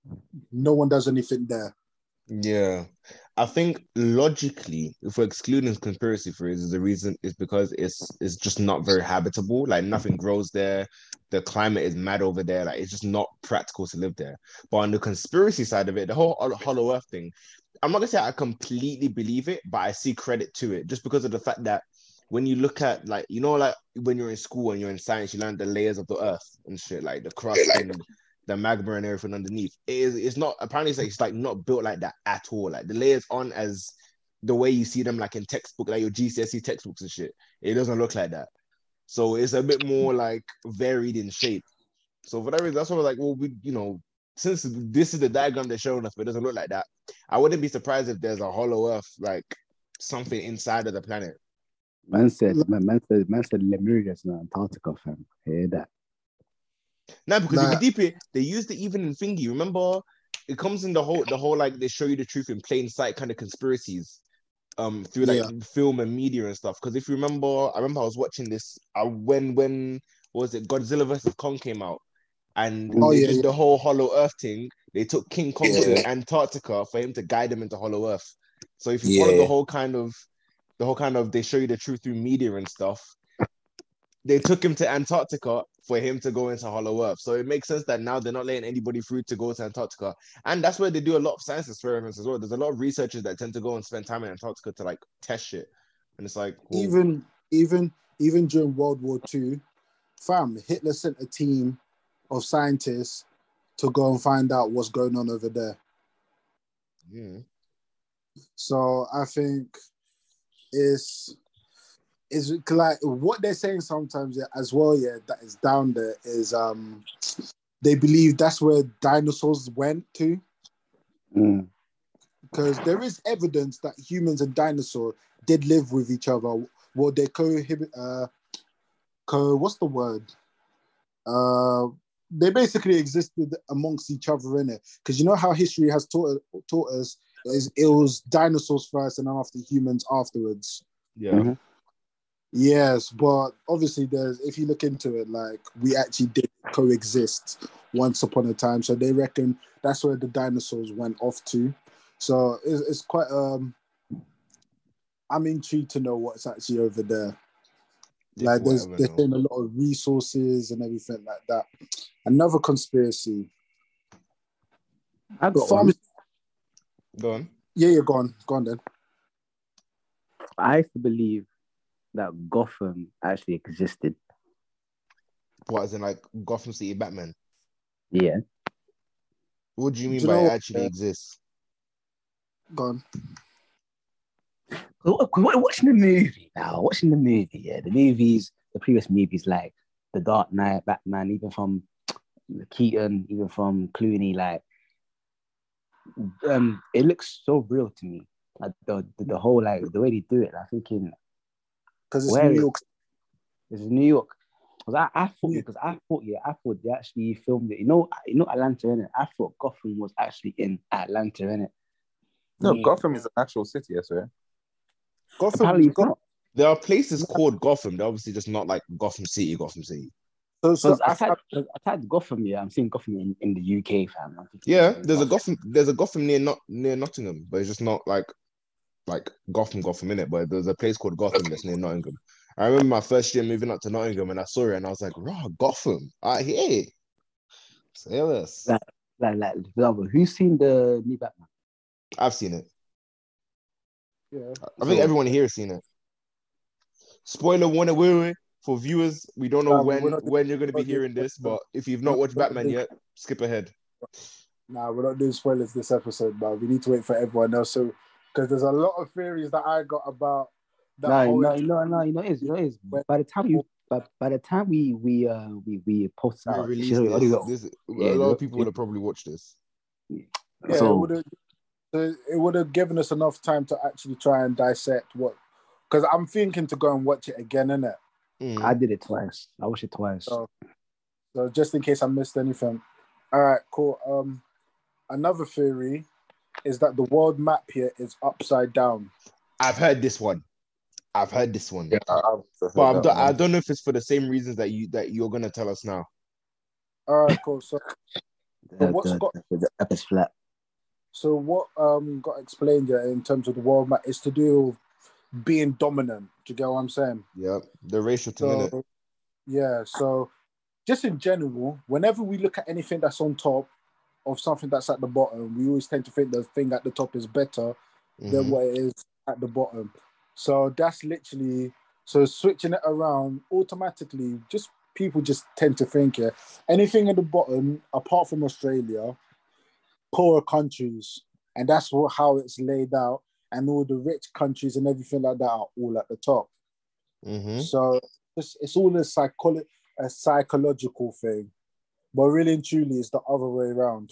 no one does anything there. yeah. I think logically, if we're excluding conspiracy theories, the reason is because it's it's just not very habitable. Like nothing grows there. The climate is mad over there. Like it's just not practical to live there. But on the conspiracy side of it, the whole hol- hollow earth thing, I'm not gonna say I completely believe it, but I see credit to it just because of the fact that when you look at like you know like when you're in school and you're in science, you learn the layers of the earth and shit, like the crust and the magma and everything underneath. It is it's not apparently it's like, it's like not built like that at all. Like the layers aren't as the way you see them like in textbook, like your GCSE textbooks and shit. It doesn't look like that. So it's a bit more like varied in shape. So for that reason, that's why I was like, well, we you know, since this is the diagram they're showing us, but it doesn't look like that. I wouldn't be surprised if there's a hollow earth, like something inside of the planet. Man said, man, man said, man said Lemuria's in Antarctica, fam. Hear that? No, because Nah. if you deep it, they used it even in thingy. Remember, it comes in the whole the whole like they show you the truth in plain sight kind of conspiracies, um, through like Yeah. film and media and stuff. Because if you remember, I remember I was watching this uh, when when what was it Godzilla versus Kong came out, and Oh, yeah, yeah. the whole Hollow Earth thing. They took King Kong Yeah. to Antarctica for him to guide them into Hollow Earth. So if you follow the whole kind of the whole kind of they show you the truth through media and stuff. They took him to Antarctica for him to go into Hollow Earth. So it makes sense that now they're not letting anybody through to go to Antarctica. And that's where they do a lot of science experiments as well. There's a lot of researchers that tend to go and spend time in Antarctica to like test shit. And it's like, well, Even even even during World War II, fam, Hitler sent a team of scientists to go and find out what's going on over there. yeah. So I think it's is like what they're saying sometimes yeah, as well. Yeah, that is down there is um they believe that's where dinosaurs went to Mm. because there is evidence that humans and dinosaur did live with each other. Well, they cohabit. Uh, co what's the word? Uh, they basically existed amongst each other in it. Because you know how history has taught taught us is it was dinosaurs first and then after humans afterwards. Yeah. Mhm. Yes, but obviously there's if you look into it, like we actually did coexist once upon a time. So they reckon that's where the dinosaurs went off to. So it's, it's quite um I'm intrigued to know what's actually over there. Yeah, like there's whatever, there's no. been a lot of resources and everything like that. Another conspiracy. I got Farm- one. Go on. Yeah, you're gone. Go on then. I used to believe that Gotham actually existed. What, as in like Gotham City Batman? Yeah. What do you mean Do you by know it actually uh, exists? Go on. Wa- wa- Watching the movie now, watching the movie, yeah, the movies, the previous movies like The Dark Knight, Batman, even from Keaton, even from Clooney, like, um, it looks so real to me. Like the, the, the whole like the way they do it, I'm thinking Because it's Where New York. this is New York. Because I, I thought because I thought yeah, I thought they actually filmed it. You know, you know Atlanta in it. I thought Gotham was actually in Atlanta in it. No, Yeah. Gotham is an actual city, I swear. Gotham, Apparently Gotham. There are places called Gotham. They're obviously just not like Gotham City, Gotham City. so, so I've, tried, I tried Gotham, yeah. I'm seeing Gotham in, in the UK, fam. Yeah, there's a Gotham. There's a Gotham near not near Nottingham, but it's just not like like Gotham, Gotham in it. But there's a place called Gotham that's near Nottingham. I remember my first year moving up to Nottingham, and I saw it, and I was like, "Raw, Gotham! I hear." Say this. Like- Like, like, for example, who's seen the new Batman? I've seen it. Yeah. I think So- everyone here has seen it. Spoiler warning, wait, wait, for viewers, we don't know Um, when not- when you're going to be we're not doing- hearing this, but if you've not watched Batman yet, skip ahead. Nah, we're not doing spoilers this episode, but we need to wait for everyone else. So, because there's a lot of theories that I got about that No, whole no, no, no, you know it is, you know it is. When- By the time you by, by the time we we uh we we post We out, released she's already got- this. this Yeah, a lot of people would have probably watched this. Yeah, it so it would have given us enough time to actually try and dissect what. Because I'm thinking to go and watch it again, innit? Mm. I did it twice. I watched it twice. So, so just in case I missed anything. All right, cool. Um, another theory is that the world map here is upside down. I've heard this one. I've heard this one. Yeah, I, I've heard But I'm that do- I one. don't know if it's for the same reasons that you that you're gonna tell us now. All right, cool. So, the, what's the, got- the, the earth is flat. So what um got explained here in terms of the world map is to do with being dominant. Do you get what I'm saying? Yeah, the racial? So, yeah, so just in general, whenever we look at anything that's on top of something that's at the bottom, we always tend to think the thing at the top is better than Mhm. what it is at the bottom. So that's literally so switching it around automatically. Just people just tend to think yeah, anything at the bottom apart from Australia, poorer countries, and that's what, how it's laid out. And all the rich countries and everything like that are all at the top. Mhm. So it's, it's all a psycholo- a psychological thing, but really and truly, it's the other way around.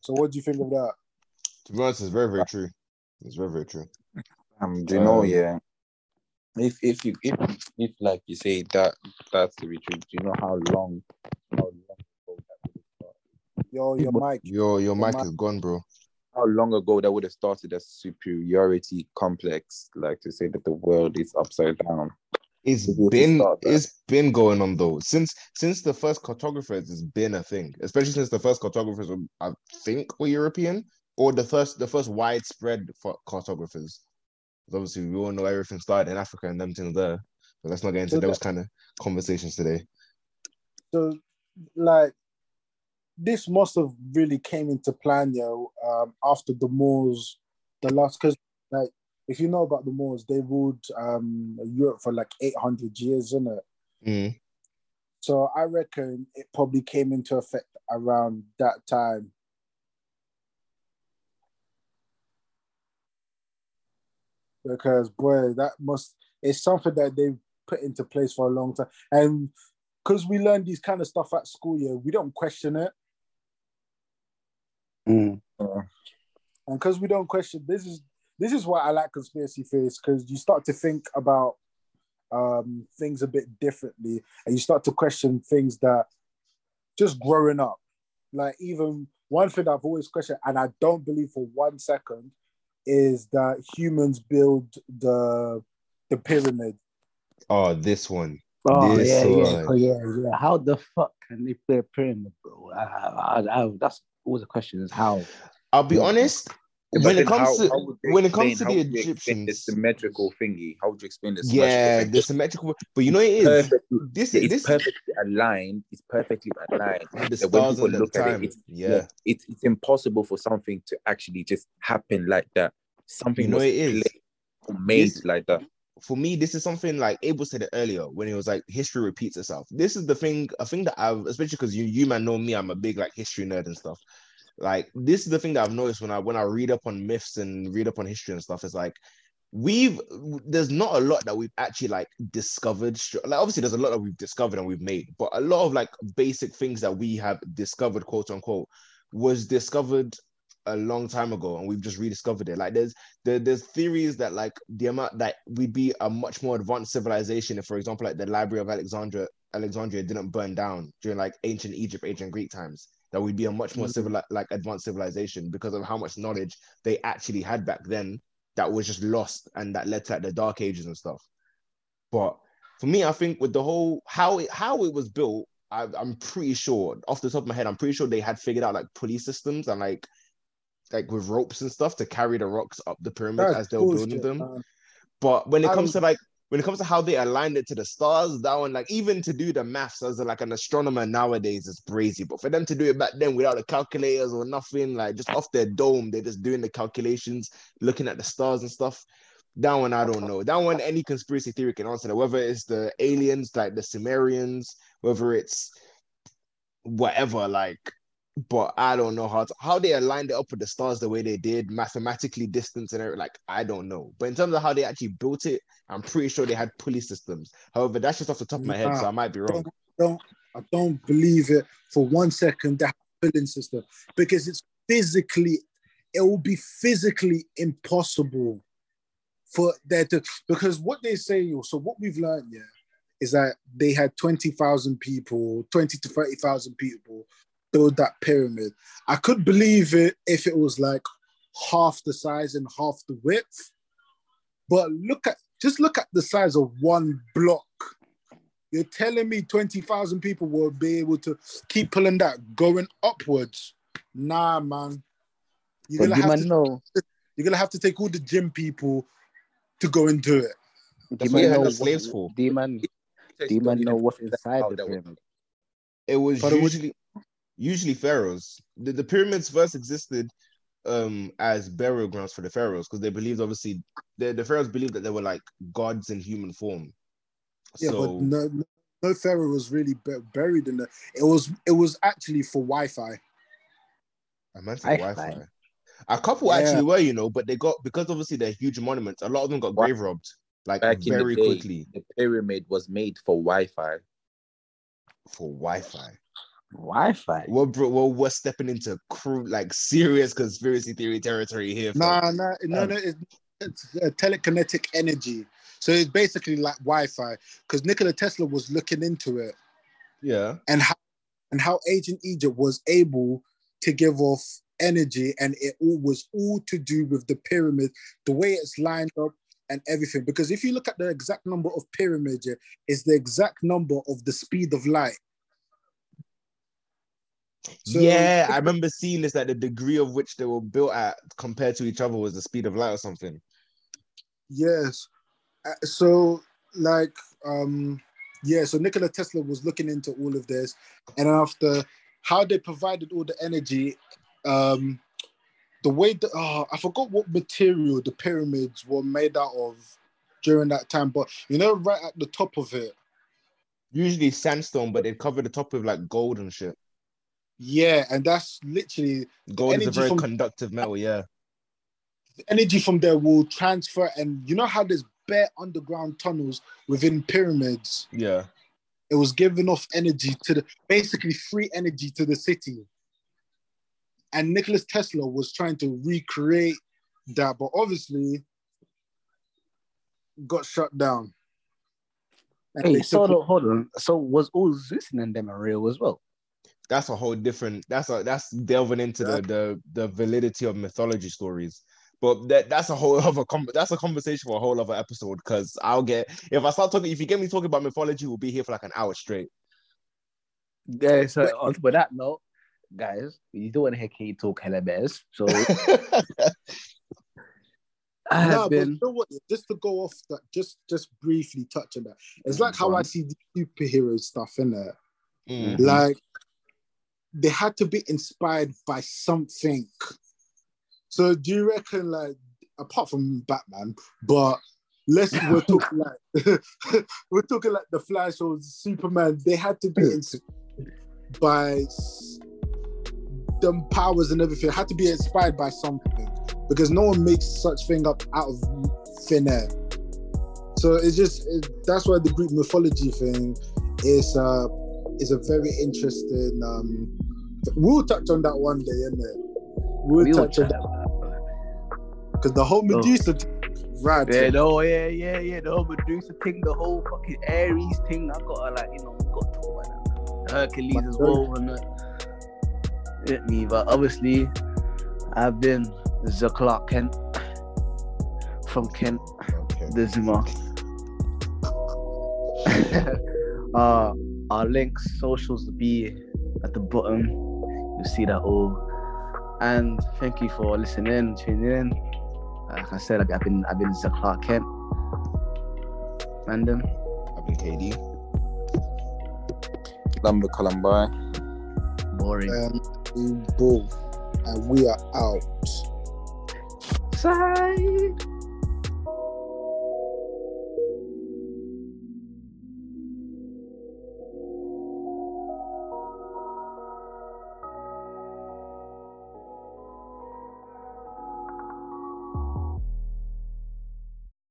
So what do you think of that? To be honest, it's very very true. It's very very true. Um, do you know? Um, Yeah. If if you if if like you say that that's the retreat, do you know how long how Yo, your mic. Your your mic mic- is gone, bro. How long ago that would have started a superiority complex, like to say that the world is upside down? It's Maybe we can been it's been going on though since since the first cartographers. It's been a thing, especially since the first cartographers were, I think were European or the first the first widespread cartographers. cartographers. 'Cause Obviously, we all know everything started in Africa and them things there. But let's not get into So that- those kind of conversations today. So, like, this must have really came into plan, yo, um, after the Moors, the last, because, like, if you know about the Moors, they ruled um, Europe for like 800 years, isn't it? Mm. So I reckon it probably came into effect around that time. Because boy, that must it's something that they put into place for a long time. And because we learn these kind of stuff at school, yeah, we don't question it. Mm. And because we don't question this is this is why I like conspiracy theories, because you start to think about um things a bit differently and you start to question things that just growing up. Like even one thing I've always questioned, and I don't believe for one second, is that humans build the the pyramid. Oh, this one. Oh This yeah, yeah, one. oh, yeah, yeah. How the fuck can they play a pyramid, bro? I, I, I, that's always the question: is how? I'll be Yeah. honest. But when it comes how- to how would you when it comes to the how would you explain the symmetrical thingy. How would you explain this? yeah, symmetrical the symmetrical. But you know it is Perfectly, this yeah, it's this perfectly aligned. It's perfectly aligned. the that when stars people and the look at time. it, it's yeah. it's it's impossible for something to actually just happen like that. Something You know was it is. made This- like that. For me, this is something like Abel said it earlier when he was like, history repeats itself. This is the thing, a thing that I've, especially because you, you man know me, I'm a big like history nerd and stuff. Like this is the thing that I've noticed when I when I read up on myths and read up on history and stuff. It's like we've there's not a lot that we've actually like discovered. Like obviously there's a lot that we've discovered and we've made, but a lot of like basic things that we have discovered, quote unquote, was discovered a long time ago and we've just rediscovered it. Like there's there, there's theories that like the amount that we'd be a much more advanced civilization if, for example, like the Library of Alexandria Alexandria didn't burn down during like ancient Egypt, ancient Greek times. That we'd be a much more Mhm. civil like advanced civilization because of how much knowledge they actually had back then that was just lost and that led to like the dark ages and stuff. But for me, I think with the whole how it how it was built, I, I'm pretty sure off the top of my head, I'm pretty sure they had figured out like pulley systems and like like with ropes and stuff to carry the rocks up the pyramid That's as they were building them. man. But when it comes don't- to like when it comes to how they aligned it to the stars, that one like even to do the maths as a, like an astronomer nowadays is crazy. But for them to do it back then without the calculators or nothing, like just off their dome, they're just doing the calculations, looking at the stars and stuff. That one I don't know. That one any conspiracy theory can answer that. Whether it's the aliens like the Sumerians, whether it's whatever, like but I don't know how to, how they aligned it up with the stars the way they did, mathematically distance and everything. Like I don't know, but in terms of how they actually built it, I'm pretty sure they had pulley systems. However, that's just off the top of my head, so I might be wrong. don't I don't believe it for one second that filling system because it's physically it will be physically impossible for there to because what they say so what we've learned yeah is that they had 20,000 people 20 to 30,000 people build that pyramid I could believe it if it was like half the size and half the width but look at just look at the size of one block you're telling me 20,000 people will be able to keep pulling that going upwards? Nah, man. You're But gonna, you have to, know, you're gonna have to take all the gym people to go and do it. do That's you what man you had know what- slaves for. Do you man, do you man know what's inside the pyramid? It was But it was- usually usually pharaohs. The, the pyramids first existed um as burial grounds for the pharaohs because they believed obviously the, the pharaohs believed that they were like gods in human form. Yeah, so but no, no, no pharaoh was really bu- buried in it. It was it was actually for Wi-Fi. I meant to Wi-Fi. Wi-Fi. A couple Yeah. actually were, you know, but they got because obviously they're huge monuments. A lot of them got grave robbed like Back in very the day, quickly the pyramid was made for Wi-Fi. for Wi-Fi. Wi-Fi. Well, bro, well, we're stepping into crew like serious conspiracy theory territory here. fam. Nah, nah, no, Um, no. It, it's uh, telekinetic energy. So it's basically like Wi-Fi because Nikola Tesla was looking into it Yeah. and how and how ancient Egypt was able to give off energy, and it all was all to do with the pyramid, the way it's lined up and everything. Because if you look at the exact number of pyramids, it's the exact number of the speed of light. So- yeah, I remember seeing this that the degree of which they were built at compared to each other was the speed of light or something. Yes. Uh, so like um yeah, so Nikola Tesla was looking into all of this and after how they provided all the energy um the way that oh, I forgot what material the pyramids were made out of during that time but you know right at the top of it Usually sandstone, but they cover the top with like gold and shit. Yeah and that's literally Gold is a very from- conductive metal, yeah. the energy from there will transfer and you know how there's bare underground tunnels within pyramids Yeah. it was giving off energy to the basically free energy to the city. And Nicholas Tesla was trying to recreate that, but obviously got shut down. And Hey, so hold on. So was all Zeus and them are real as well? That's a whole different that's a that's delving into the the the validity of mythology stories. But that that's a whole other com- that's a conversation for a whole other episode because I'll get if I start talking if you get me talking about mythology, we'll be here for like an hour straight. Yeah. So on top of that note, guys, you don't want to hear Kate talk hella bears. So I have Nah, but been. you know what? Just to go off that, just just briefly touch on that. It's like how I see the superhero stuff in there. Mm. Like they had to be inspired by something. So do you reckon like apart from Batman, but let's we're talking like we're talking like the Flash or Superman, they had to be inspired by them powers and everything, had to be inspired by something because no one makes such thing up out of thin air. So it's just it, that's why the Greek mythology thing is uh is a very interesting um we'll touch on that one day, innit? We'll We touch on that because the whole Medusa right Yeah, no, yeah, yeah, yeah. The whole Medusa thing, the whole fucking Ares thing. I gotta like, you know, we got to talk about that. Hercules as well, and that. Hit me, but obviously, I've been the Clark Kent from Kent, Okay. the Zima. uh, our links, socials will be at the bottom. You'll see that all. And thank you for listening, tuning in. Like I said, I've been I've been the Clark Kent. Random. I've been KD. Lambert Columbi. Boring. and boom and we are out Side.